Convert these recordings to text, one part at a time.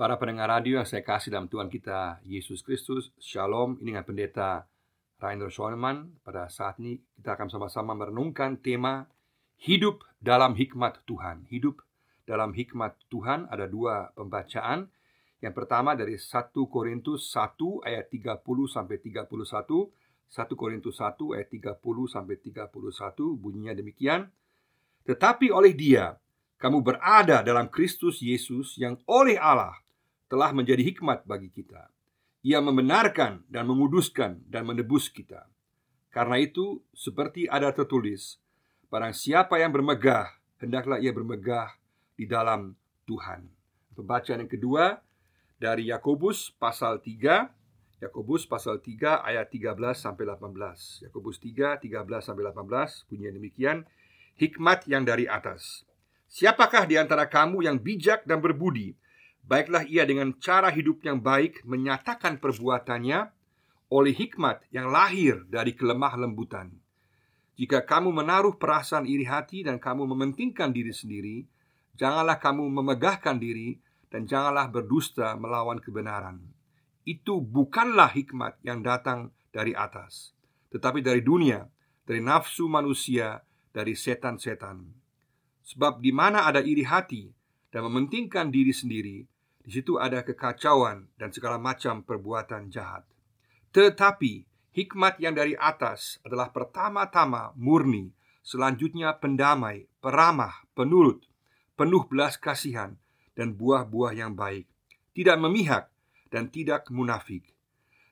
Para pendengar radio yang saya kasih dalam Tuhan kita Yesus Kristus Shalom. Ini dengan pendeta Rainer Schoenemann. Pada saat ini kita akan sama-sama merenungkan tema Hidup dalam hikmat Tuhan. Hidup dalam hikmat Tuhan Ada dua pembacaan. Yang pertama dari 1 Korintus 1 ayat 30 sampai 31 1 Korintus 1 ayat 30 sampai 31 Bunyinya demikian. Tetapi oleh dia kamu berada dalam Kristus Yesus yang oleh Allah telah menjadi hikmat bagi kita. Ia membenarkan dan menguduskan dan menebus kita. Karena itu, seperti ada tertulis, barang siapa yang bermegah, hendaklah ia bermegah di dalam Tuhan. Pembacaan yang kedua dari Yakobus pasal 3 Yakobus pasal 3 ayat 13 sampai 18. Yakobus 3 13 sampai 18 bunyinya demikian, hikmat yang dari atas. Siapakah di antara kamu yang bijak dan berbudi? Baiklah ia dengan cara hidup yang baik menyatakan perbuatannya oleh hikmat yang lahir dari kelemah lembutan. Jika kamu menaruh perasaan iri hati dan kamu mementingkan diri sendiri, janganlah kamu memegahkan diri dan janganlah berdusta melawan kebenaran. Itu bukanlah hikmat yang datang dari atas, tetapi dari dunia, dari nafsu manusia, dari setan-setan. Sebab di mana ada iri hati dan mementingkan diri sendiri, di situ ada kekacauan dan segala macam perbuatan jahat. Tetapi hikmat yang dari atas adalah pertama-tama murni, selanjutnya pendamai, peramah, penurut, penuh belas kasihan dan buah-buah yang baik, tidak memihak dan tidak munafik.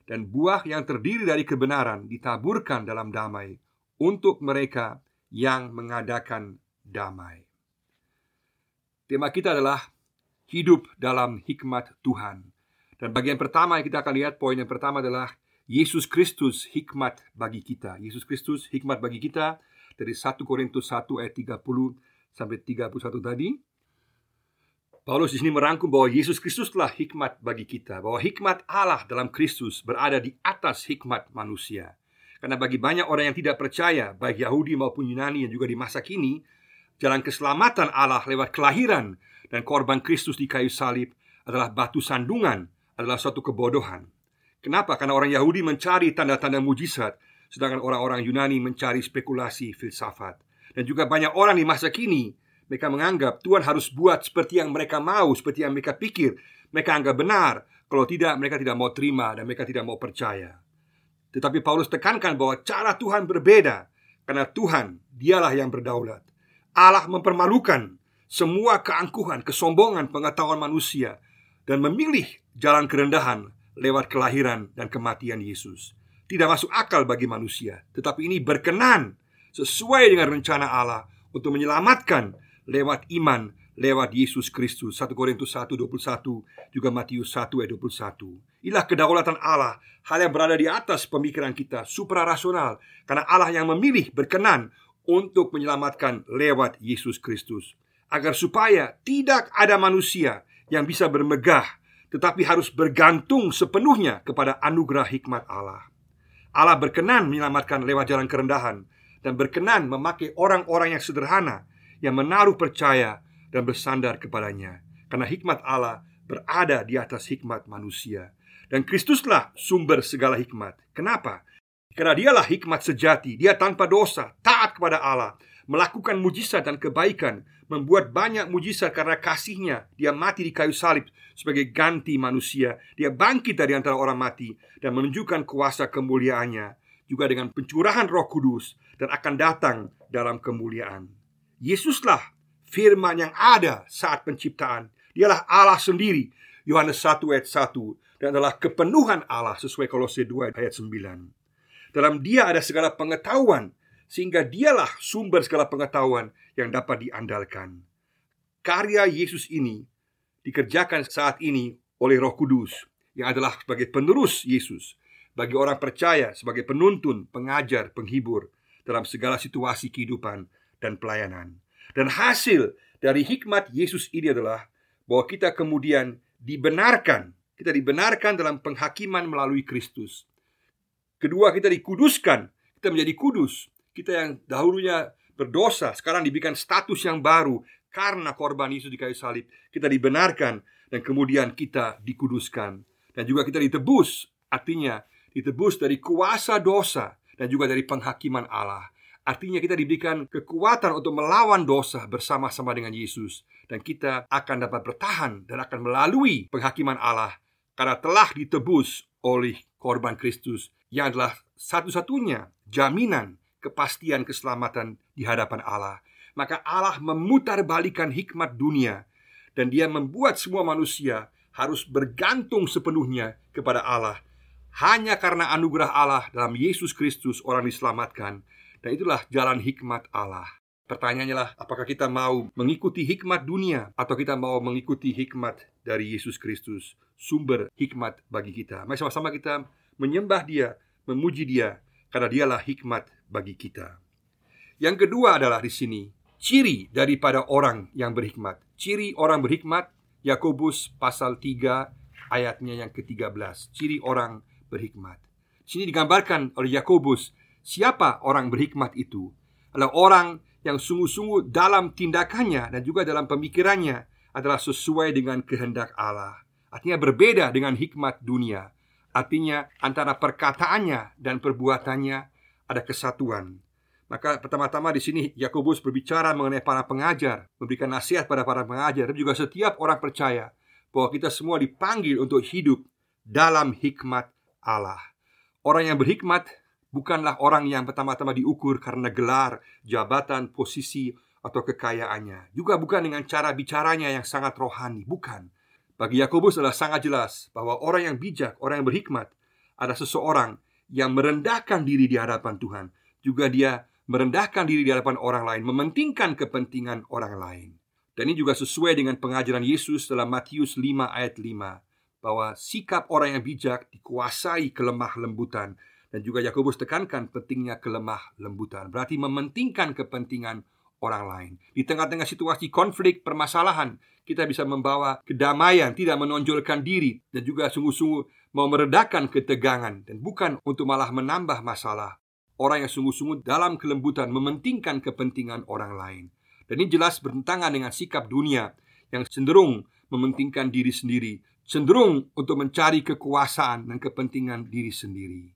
Dan buah yang terdiri dari kebenaran ditaburkan dalam damai untuk mereka yang mengadakan damai. Tema kita adalah hidup dalam hikmat Tuhan. Dan bagian pertama yang kita akan lihat poin yang pertama adalah Yesus Kristus hikmat bagi kita. Yesus Kristus hikmat bagi kita dari 1 Korintus 1 ayat 30 sampai 31 tadi. Paulus di sini merangkum bahwa Yesus Kristus telah hikmat bagi kita, bahwa hikmat Allah dalam Kristus berada di atas hikmat manusia. Karena bagi banyak orang yang tidak percaya, baik Yahudi maupun Yunani yang juga di masa kini, jalan keselamatan Allah lewat kelahiran dan korban Kristus di kayu salib adalah batu sandungan, adalah suatu kebodohan. Kenapa? Karena orang Yahudi mencari tanda-tanda mujizat, sedangkan orang-orang Yunani mencari spekulasi filsafat. Dan juga banyak orang di masa kini mereka menganggap Tuhan harus buat seperti yang mereka mau, seperti yang mereka pikir, mereka anggap benar. Kalau tidak, mereka tidak mau terima dan mereka tidak mau percaya. Tetapi Paulus tekankan bahwa cara Tuhan berbeda karena Tuhan dialah yang berdaulat. Allah mempermalukan semua keangkuhan, kesombongan pengetahuan manusia dan memilih jalan kerendahan lewat kelahiran dan kematian Yesus. Tidak masuk akal bagi manusia, tetapi ini berkenan sesuai dengan rencana Allah untuk menyelamatkan lewat iman lewat Yesus Kristus. 1 Korintus 1 21 juga Matius 1 ayat 21 Inilah kedaulatan Allah Hal yang berada di atas pemikiran kita Suprarasional. Karena Allah yang memilih berkenan Untuk menyelamatkan lewat Yesus Kristus agar supaya tidak ada manusia yang bisa bermegah, tetapi harus bergantung sepenuhnya kepada anugerah hikmat Allah. Allah berkenan menyelamatkan lewat jalan kerendahan dan berkenan memakai orang-orang yang sederhana yang menaruh percaya dan bersandar kepadanya, karena hikmat Allah berada di atas hikmat manusia. Dan Kristuslah sumber segala hikmat. Kenapa? Karena dialah hikmat sejati, dia tanpa dosa, taat kepada Allah, melakukan mujizat dan kebaikan, membuat banyak mujizat karena kasihnya. Dia mati di kayu salib sebagai ganti manusia. Dia bangkit dari antara orang mati dan menunjukkan kuasa kemuliaannya juga dengan pencurahan Roh Kudus dan akan datang dalam kemuliaan. Yesuslah firman yang ada saat penciptaan. Dialah Allah sendiri. Yohanes 1 ayat 1 dan adalah kepenuhan Allah sesuai Kolose 2 ayat 9. Dalam dia ada segala pengetahuan sehingga dialah sumber segala pengetahuan yang dapat diandalkan. Karya Yesus ini dikerjakan saat ini oleh Roh Kudus yang adalah sebagai penerus Yesus bagi orang percaya sebagai penuntun, pengajar, penghibur dalam segala situasi kehidupan dan pelayanan. Dan hasil dari hikmat Yesus ini adalah bahwa kita kemudian dibenarkan, kita dibenarkan dalam penghakiman melalui Kristus. Kedua, kita dikuduskan, kita menjadi kudus. Kita yang dahulunya berdosa sekarang diberikan status yang baru. Karena korban Yesus di kayu salib kita dibenarkan dan kemudian kita dikuduskan. Dan juga kita ditebus artinya ditebus dari kuasa dosa dan juga dari penghakiman Allah. Artinya kita diberikan kekuatan untuk melawan dosa bersama-sama dengan Yesus. Dan kita akan dapat bertahan dan akan melalui penghakiman Allah Karena telah ditebus oleh korban Kristus Yang adalah satu-satunya jaminan kepastian keselamatan di hadapan Allah Maka Allah memutarbalikan hikmat dunia Dan dia membuat semua manusia harus bergantung sepenuhnya kepada Allah Hanya karena anugerah Allah dalam Yesus Kristus orang diselamatkan dan itulah jalan hikmat Allah. Pertanyaannya lah, apakah kita mau mengikuti hikmat dunia atau kita mau mengikuti hikmat dari Yesus Kristus, sumber hikmat bagi kita. Mari sama-sama kita menyembah Dia, memuji Dia, karena Dialah hikmat bagi kita. Yang kedua adalah di sini ciri daripada orang yang berhikmat. Ciri orang berhikmat Yakobus pasal 3 ayatnya yang ke-13. Ciri orang berhikmat. Sini digambarkan oleh Yakobus Siapa orang berhikmat itu? Adalah orang yang sungguh-sungguh dalam tindakannya dan juga dalam pemikirannya adalah sesuai dengan kehendak Allah. Artinya berbeda dengan hikmat dunia. Artinya antara perkataannya dan perbuatannya ada kesatuan. Maka pertama-tama di sini Yakobus berbicara mengenai para pengajar, memberikan nasihat pada para pengajar, dan juga setiap orang percaya bahwa kita semua dipanggil untuk hidup dalam hikmat Allah. Orang yang berhikmat bukanlah orang yang pertama-tama diukur karena gelar, jabatan, posisi, atau kekayaannya. Juga bukan dengan cara bicaranya yang sangat rohani, bukan. Bagi Yakobus adalah sangat jelas bahwa orang yang bijak, orang yang berhikmat ada seseorang yang merendahkan diri di hadapan Tuhan. Juga dia merendahkan diri di hadapan orang lain, mementingkan kepentingan orang lain. Dan ini juga sesuai dengan pengajaran Yesus dalam Matius 5 ayat 5 bahwa sikap orang yang bijak dikuasai kelemah lembutan dan juga Yakobus tekankan pentingnya kelemah lembutan Berarti mementingkan kepentingan orang lain Di tengah-tengah situasi konflik, permasalahan Kita bisa membawa kedamaian, tidak menonjolkan diri Dan juga sungguh-sungguh mau meredakan ketegangan Dan bukan untuk malah menambah masalah. Orang yang sungguh-sungguh dalam kelembutan mementingkan kepentingan orang lain. Dan ini jelas bertentangan dengan sikap dunia Yang cenderung mementingkan diri sendiri Cenderung untuk mencari kekuasaan dan kepentingan diri sendiri.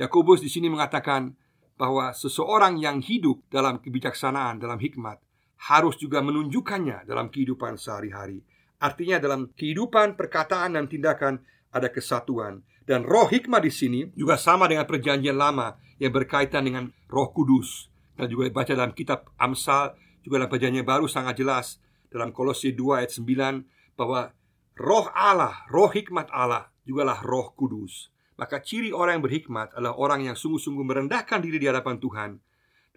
Yakobus di sini mengatakan bahwa seseorang yang hidup dalam kebijaksanaan, dalam hikmat, harus juga menunjukkannya dalam kehidupan sehari-hari. Artinya dalam kehidupan, perkataan dan tindakan ada kesatuan. Dan roh hikmat di sini juga sama dengan perjanjian lama yang berkaitan dengan Roh Kudus. Dan juga baca dalam kitab Amsal juga dalam perjanjian baru sangat jelas dalam Kolose 2 ayat 9 bahwa roh Allah, roh hikmat Allah jugalah Roh Kudus. Maka ciri orang yang berhikmat adalah orang yang sungguh-sungguh merendahkan diri di hadapan Tuhan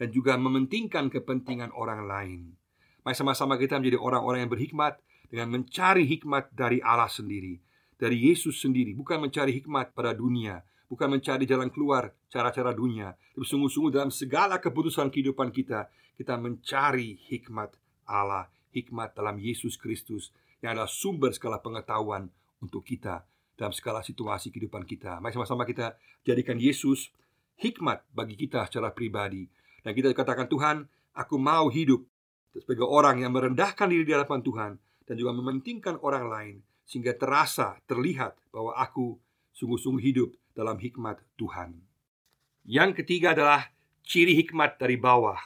dan juga mementingkan kepentingan orang lain. Mari sama-sama kita menjadi orang-orang yang berhikmat dengan mencari hikmat dari Allah sendiri, dari Yesus sendiri, bukan mencari hikmat pada dunia, bukan mencari jalan keluar cara-cara dunia, tapi sungguh-sungguh dalam segala keputusan kehidupan kita, kita mencari hikmat Allah, hikmat dalam Yesus Kristus yang adalah sumber segala pengetahuan untuk kita dalam segala situasi kehidupan kita. Mari sama-sama kita jadikan Yesus hikmat bagi kita secara pribadi. Dan kita katakan Tuhan, aku mau hidup sebagai orang yang merendahkan diri di hadapan Tuhan dan juga mementingkan orang lain sehingga terasa, terlihat bahwa aku sungguh-sungguh hidup dalam hikmat Tuhan. Yang ketiga adalah ciri hikmat dari bawah,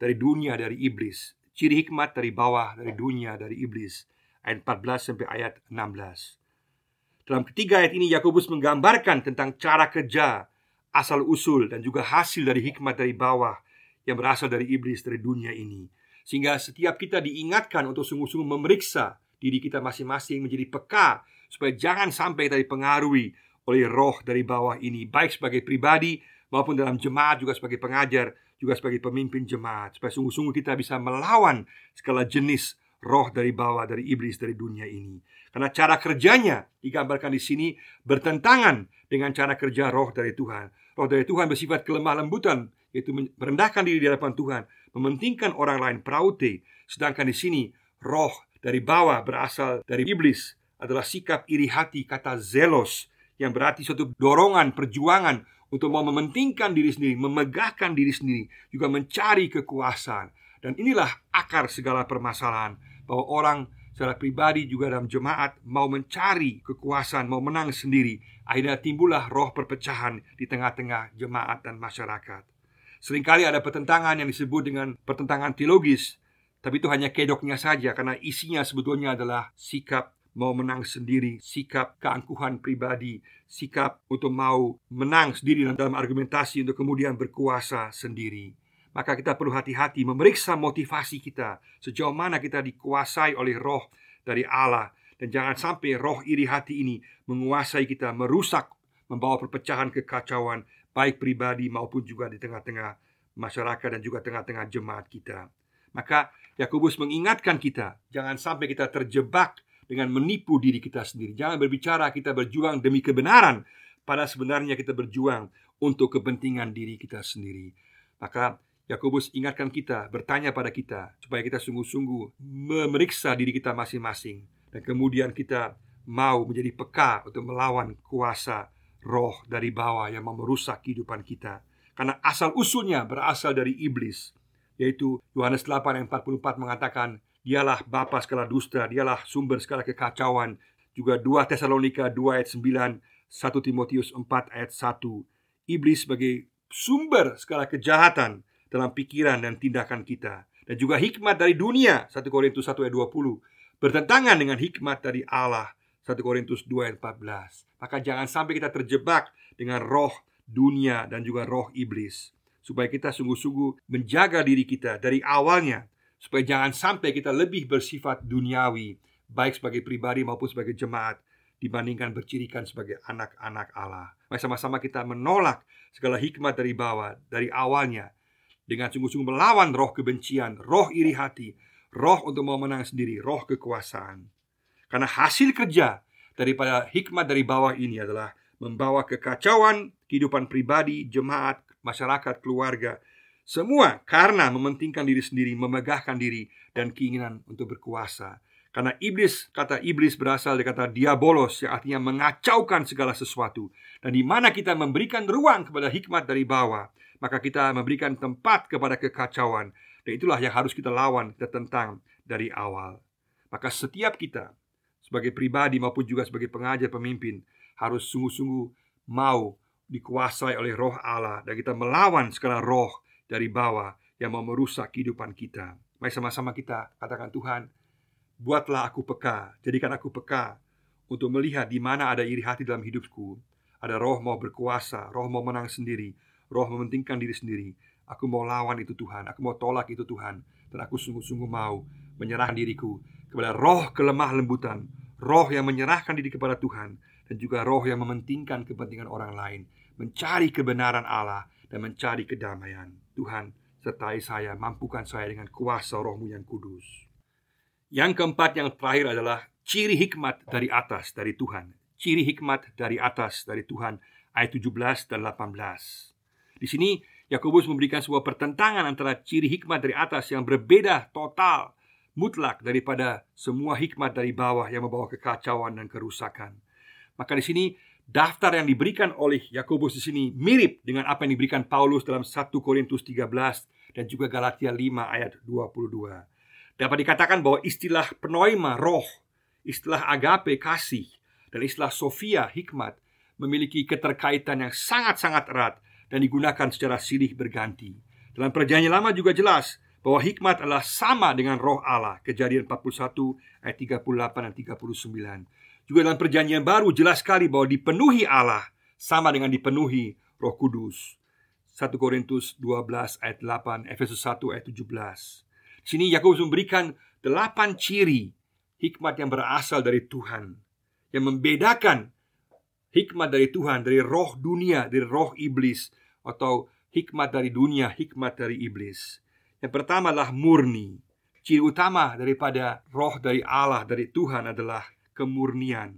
dari dunia, dari iblis. Ciri hikmat dari bawah, dari dunia, dari iblis. Ayat 14 sampai ayat 16. Dalam ketiga ayat ini Yakobus menggambarkan tentang cara kerja asal usul dan juga hasil dari hikmat dari bawah yang berasal dari iblis dari dunia ini. Sehingga setiap kita diingatkan untuk sungguh-sungguh memeriksa diri kita masing-masing menjadi peka supaya jangan sampai kita dipengaruhi oleh roh dari bawah ini baik sebagai pribadi maupun dalam jemaat juga sebagai pengajar juga sebagai pemimpin jemaat supaya sungguh-sungguh kita bisa melawan segala jenis roh dari bawah dari iblis dari dunia ini. Karena cara kerjanya digambarkan di sini bertentangan dengan cara kerja roh dari Tuhan. Roh dari Tuhan bersifat kelemah lembutan, yaitu merendahkan diri di hadapan Tuhan, mementingkan orang lain, praute. Sedangkan di sini roh dari bawah berasal dari iblis adalah sikap iri hati kata zelos yang berarti suatu dorongan perjuangan untuk mau mementingkan diri sendiri, memegahkan diri sendiri, juga mencari kekuasaan. Dan inilah akar segala permasalahan bahwa orang secara pribadi juga dalam jemaat mau mencari kekuasaan, mau menang sendiri. Akhirnya timbullah roh perpecahan di tengah-tengah jemaat dan masyarakat. Seringkali ada pertentangan yang disebut dengan pertentangan teologis, tapi itu hanya kedoknya saja karena isinya sebetulnya adalah sikap mau menang sendiri, sikap keangkuhan pribadi, sikap untuk mau menang sendiri dalam argumentasi untuk kemudian berkuasa sendiri. Maka kita perlu hati-hati memeriksa motivasi kita sejauh mana kita dikuasai oleh roh dari Allah dan jangan sampai roh iri hati ini menguasai kita, merusak, membawa perpecahan kekacauan baik pribadi maupun juga di tengah-tengah masyarakat dan juga tengah-tengah jemaat kita. Maka Yakobus mengingatkan kita, jangan sampai kita terjebak dengan menipu diri kita sendiri. Jangan berbicara kita berjuang demi kebenaran, pada sebenarnya kita berjuang untuk kepentingan diri kita sendiri. Maka Yakobus ingatkan kita, bertanya pada kita supaya kita sungguh-sungguh memeriksa diri kita masing-masing dan kemudian kita mau menjadi peka untuk melawan kuasa roh dari bawah yang mau merusak kehidupan kita. Karena asal usulnya berasal dari iblis Yaitu Yohanes 8 ayat 44 mengatakan Dialah bapa segala dusta, dialah sumber segala kekacauan. Juga 2 Tesalonika 2 ayat 9 1 Timotius 4 ayat 1 Iblis sebagai sumber segala kejahatan dalam pikiran dan tindakan kita. Dan juga hikmat dari dunia 1 Korintus 1 ayat 20 Bertentangan dengan hikmat dari Allah 1 Korintus 2 ayat 14 Maka jangan sampai kita terjebak dengan roh dunia dan juga roh iblis. Supaya kita sungguh-sungguh menjaga diri kita dari awalnya. Supaya jangan sampai kita lebih bersifat duniawi. Baik sebagai pribadi maupun sebagai jemaat. Dibandingkan bercirikan sebagai anak-anak Allah. Mari sama-sama kita menolak segala hikmat dari bawah Dari awalnya. Dengan sungguh-sungguh melawan roh kebencian Roh iri hati. Roh untuk mau menang sendiri Roh kekuasaan karena hasil kerja daripada hikmat dari bawah ini adalah membawa kekacauan kehidupan pribadi, jemaat, masyarakat, keluarga. Semua karena mementingkan diri sendiri, memegahkan diri dan keinginan untuk berkuasa. Karena iblis, kata iblis berasal dari kata diabolos yang artinya mengacaukan segala sesuatu. Dan di mana kita memberikan ruang kepada hikmat dari bawah, maka kita memberikan tempat kepada kekacauan. Dan itulah yang harus kita lawan, kita tentang dari awal. Maka setiap kita sebagai pribadi maupun juga sebagai pengajar pemimpin harus sungguh-sungguh mau dikuasai oleh roh Allah dan kita melawan segala roh dari bawah yang mau merusak kehidupan kita. Mari sama-sama kita katakan Tuhan, buatlah aku peka, jadikan aku peka untuk melihat di mana ada iri hati dalam hidupku. Ada roh mau berkuasa, roh mau menang sendiri, roh mementingkan diri sendiri. Aku mau lawan itu Tuhan, aku mau tolak itu Tuhan, dan aku sungguh-sungguh mau menyerahkan diriku kepada roh kelemah lembutan, roh yang menyerahkan diri kepada Tuhan, dan juga roh yang mementingkan kepentingan orang lain, mencari kebenaran Allah dan mencari kedamaian. Tuhan, sertai saya, mampukan saya dengan kuasa rohmu yang kudus. Yang keempat yang terakhir adalah ciri hikmat dari atas dari Tuhan. Ciri hikmat dari atas dari Tuhan ayat 17 dan 18. Di sini Yakobus memberikan sebuah pertentangan antara ciri hikmat dari atas yang berbeda total mutlak daripada semua hikmat dari bawah yang membawa kekacauan dan kerusakan. Maka di sini daftar yang diberikan oleh Yakobus di sini mirip dengan apa yang diberikan Paulus dalam 1 Korintus 13 dan juga Galatia 5 ayat 22. Dapat dikatakan bahwa istilah penoima roh, istilah agape kasih, dan istilah sofia hikmat memiliki keterkaitan yang sangat-sangat erat dan digunakan secara silih berganti. Dalam perjanjian lama juga jelas bahwa hikmat adalah sama dengan roh Allah. Kejadian 41 ayat 38 dan 39. Juga dalam perjanjian baru jelas sekali bahwa dipenuhi Allah sama dengan dipenuhi Roh Kudus. 1 Korintus 12 ayat 8, Efesus 1 ayat 17. Di sini Yakobus memberikan delapan ciri hikmat yang berasal dari Tuhan yang membedakan hikmat dari Tuhan dari roh dunia, dari roh iblis atau hikmat dari dunia, hikmat dari iblis. Yang pertama adalah murni. Ciri utama daripada roh dari Allah, dari Tuhan adalah kemurnian.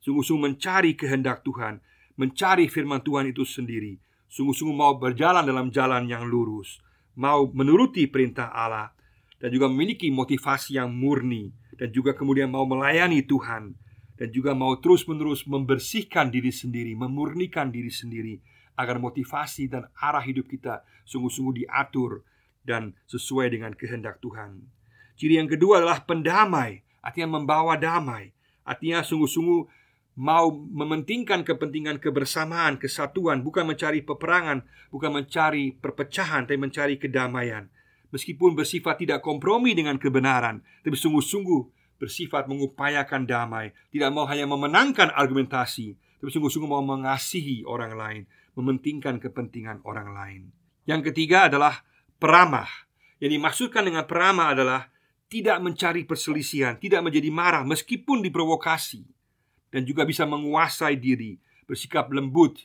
Sungguh-sungguh mencari kehendak Tuhan, mencari firman Tuhan itu sendiri. Sungguh-sungguh mau berjalan dalam jalan yang lurus, mau menuruti perintah Allah, dan juga memiliki motivasi yang murni, dan juga kemudian mau melayani Tuhan, dan juga mau terus-menerus membersihkan diri sendiri, memurnikan diri sendiri, agar motivasi dan arah hidup kita sungguh-sungguh diatur dan sesuai dengan kehendak Tuhan. Ciri yang kedua adalah pendamai, artinya membawa damai. Artinya sungguh-sungguh mau mementingkan kepentingan kebersamaan, kesatuan, bukan mencari peperangan, bukan mencari perpecahan, tapi mencari kedamaian. Meskipun bersifat tidak kompromi dengan kebenaran, tapi sungguh-sungguh bersifat mengupayakan damai, tidak mau hanya memenangkan argumentasi, tapi sungguh-sungguh mau mengasihi orang lain, mementingkan kepentingan orang lain. Yang ketiga adalah peramah. Yang dimaksudkan dengan peramah adalah tidak mencari perselisihan, tidak menjadi marah meskipun diprovokasi dan juga bisa menguasai diri, bersikap lembut.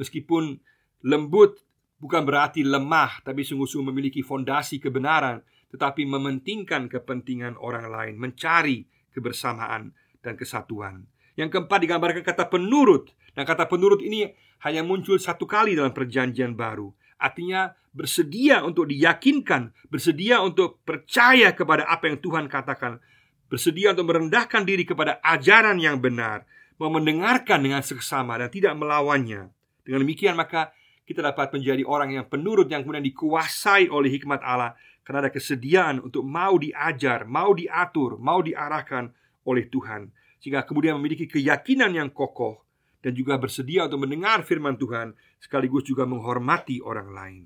Meskipun lembut bukan berarti lemah, tapi sungguh-sungguh memiliki fondasi kebenaran, tetapi mementingkan kepentingan orang lain, mencari kebersamaan dan kesatuan. Yang keempat digambarkan kata penurut, dan kata penurut ini hanya muncul satu kali dalam Perjanjian Baru. Artinya bersedia untuk diyakinkan, bersedia untuk percaya kepada apa yang Tuhan katakan, bersedia untuk merendahkan diri kepada ajaran yang benar, mau mendengarkan dengan seksama dan tidak melawannya. Dengan demikian maka kita dapat menjadi orang yang penurut yang kemudian dikuasai oleh hikmat Allah karena ada kesediaan untuk mau diajar, mau diatur, mau diarahkan oleh Tuhan Sehingga kemudian memiliki keyakinan yang kokoh Dan juga bersedia untuk mendengar firman Tuhan Sekaligus juga menghormati orang lain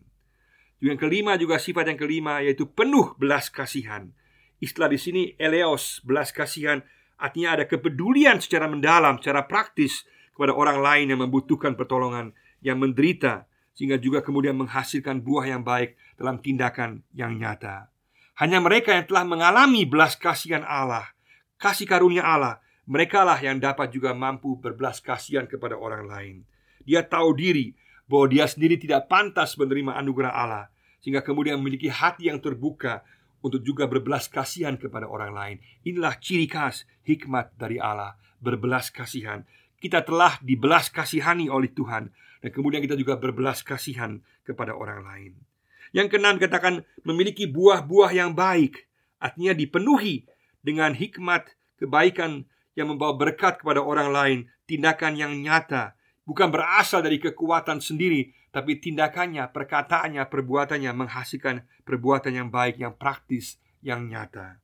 Yang kelima juga sifat yang kelima yaitu penuh belas kasihan Istilah di sini eleos, belas kasihan Artinya ada kepedulian secara mendalam, secara praktis Kepada orang lain yang membutuhkan pertolongan Yang menderita sehingga juga kemudian menghasilkan buah yang baik dalam tindakan yang nyata. Hanya mereka yang telah mengalami belas kasihan Allah, kasih karunia Allah, mereka lah yang dapat juga mampu berbelas kasihan kepada orang lain. Dia tahu diri bahwa dia sendiri tidak pantas menerima anugerah Allah, sehingga kemudian memiliki hati yang terbuka untuk juga berbelas kasihan kepada orang lain. Inilah ciri khas hikmat dari Allah, berbelas kasihan. Kita telah dibelas kasihani oleh Tuhan dan kemudian kita juga berbelas kasihan kepada orang lain. Yang keenam katakan memiliki buah-buah yang baik, artinya dipenuhi dengan hikmat kebaikan yang membawa berkat kepada orang lain, tindakan yang nyata, bukan berasal dari kekuatan sendiri, tapi tindakannya, perkataannya, perbuatannya menghasilkan perbuatan yang baik, yang praktis, yang nyata.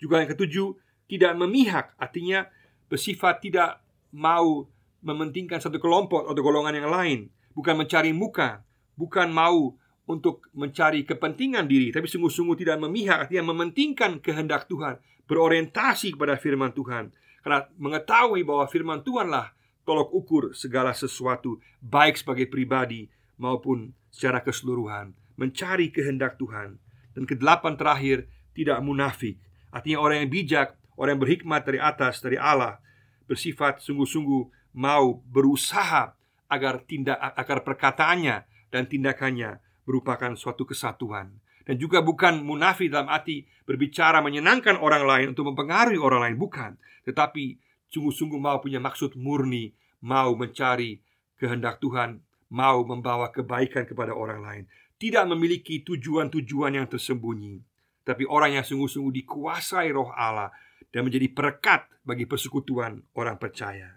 Juga yang ketujuh, tidak memihak, artinya bersifat tidak mau mementingkan satu kelompok atau golongan yang lain, bukan mencari muka, bukan mau untuk mencari kepentingan diri, tapi sungguh-sungguh tidak memihak, artinya mementingkan kehendak Tuhan, berorientasi kepada firman Tuhan, karena mengetahui bahwa firman Tuhanlah tolok ukur segala sesuatu, baik sebagai pribadi maupun secara keseluruhan, mencari kehendak Tuhan. Dan kedelapan terakhir, tidak munafik, artinya orang yang bijak, orang yang berhikmat dari atas, dari Allah, bersifat sungguh-sungguh mau berusaha agar tindak agar perkataannya dan tindakannya merupakan suatu kesatuan dan juga bukan munafik dalam arti berbicara menyenangkan orang lain untuk mempengaruhi orang lain bukan. Tetapi sungguh-sungguh mau punya maksud murni mau mencari kehendak Tuhan mau membawa kebaikan kepada orang lain. Tidak memiliki tujuan-tujuan yang tersembunyi. Tapi orang yang sungguh-sungguh dikuasai roh Allah dan menjadi perekat bagi persekutuan orang percaya.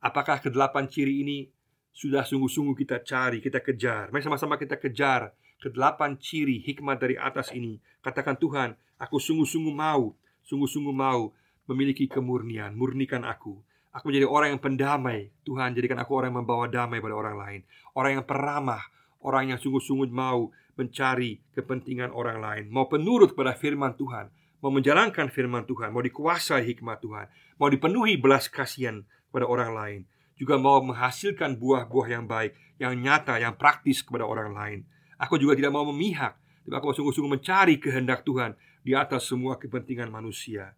Apakah kedelapan ciri ini sudah sungguh-sungguh kita cari, kita kejar? Mari sama-sama kita kejar kedelapan ciri hikmat dari atas ini. Katakan Tuhan, aku sungguh-sungguh mau, sungguh-sungguh mau memiliki kemurnian, murnikan aku. Aku menjadi orang yang pendamai. Tuhan, jadikan aku orang yang membawa damai pada orang lain. Orang yang peramah, orang yang sungguh-sungguh mau mencari kepentingan orang lain, mau penurut pada firman Tuhan, mau menjalankan firman Tuhan, mau dikuasai hikmat Tuhan, mau dipenuhi belas kasihan kepada orang lain, juga mau menghasilkan buah-buah yang baik, yang nyata, yang praktis kepada orang lain. Aku juga tidak mau memihak, tapi aku sungguh-sungguh mencari kehendak Tuhan di atas semua kepentingan manusia.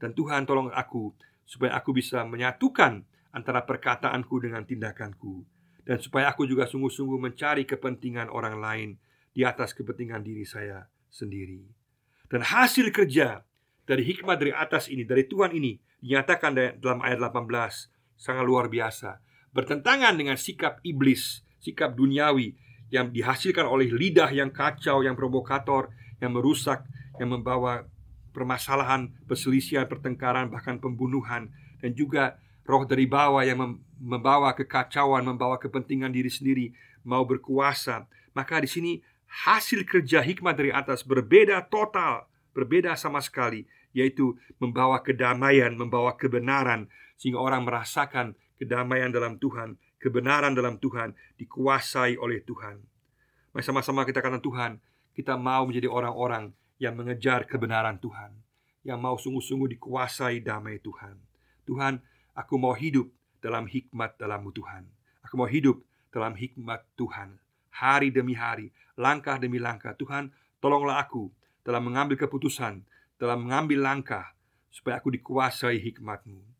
Dan Tuhan tolong aku supaya aku bisa menyatukan antara perkataanku dengan tindakanku dan supaya aku juga sungguh-sungguh mencari kepentingan orang lain di atas kepentingan diri saya sendiri. Dan hasil kerja dari hikmat dari atas ini, dari Tuhan ini dinyatakan dalam ayat 18 sangat luar biasa Bertentangan dengan sikap iblis, sikap duniawi Yang dihasilkan oleh lidah yang kacau, yang provokator Yang merusak, yang membawa permasalahan, perselisihan, pertengkaran, bahkan pembunuhan. Dan juga roh dari bawah yang membawa kekacauan, membawa kepentingan diri sendiri Mau berkuasa. Maka di sini hasil kerja hikmat dari atas berbeda total, berbeda sama sekali, yaitu membawa kedamaian, membawa kebenaran sehingga orang merasakan kedamaian dalam Tuhan, kebenaran dalam Tuhan, dikuasai oleh Tuhan. Mari sama-sama kita katakan Tuhan, kita mau menjadi orang-orang yang mengejar kebenaran Tuhan, yang mau sungguh-sungguh dikuasai damai Tuhan. Tuhan, aku mau hidup dalam hikmat dalammu Tuhan. Aku mau hidup dalam hikmat Tuhan. Hari demi hari, langkah demi langkah. Tuhan, tolonglah aku dalam mengambil keputusan, dalam mengambil langkah, supaya aku dikuasai hikmatmu.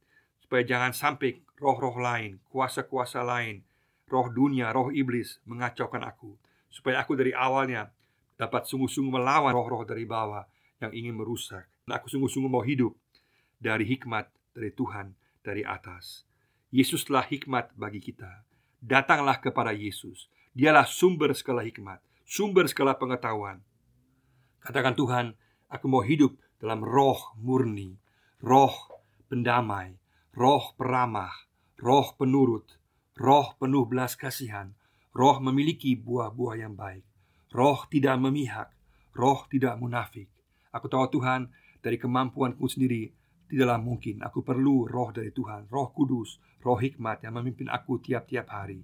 Supaya jangan sampai roh-roh lain, kuasa-kuasa lain, roh dunia, roh iblis mengacaukan aku. Supaya aku dari awalnya dapat sungguh-sungguh melawan roh-roh dari bawah yang ingin merusak. Dan aku sungguh-sungguh mau hidup dari hikmat dari Tuhan dari atas. Yesuslah hikmat bagi kita. Datanglah kepada Yesus. Dialah sumber segala hikmat, sumber segala pengetahuan. Katakan Tuhan, aku mau hidup dalam roh murni, roh pendamai, roh peramah, roh penurut, roh penuh belas kasihan, roh memiliki buah-buah yang baik, roh tidak memihak, roh tidak munafik. Aku tahu Tuhan, dari kemampuanku sendiri tidaklah mungkin. Aku perlu roh dari Tuhan, roh kudus, roh hikmat yang memimpin aku tiap-tiap hari.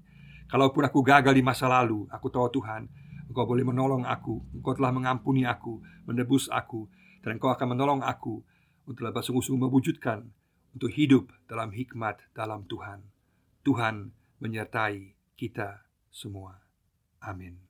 Kalaupun aku gagal di masa lalu, aku tahu Tuhan, Engkau boleh menolong aku. Engkau telah mengampuni aku, menebus aku, dan Engkau akan menolong aku untuk sungguh-sungguh mewujudkan untuk hidup dalam hikmat dalam Tuhan. Tuhan menyertai kita semua. Amin.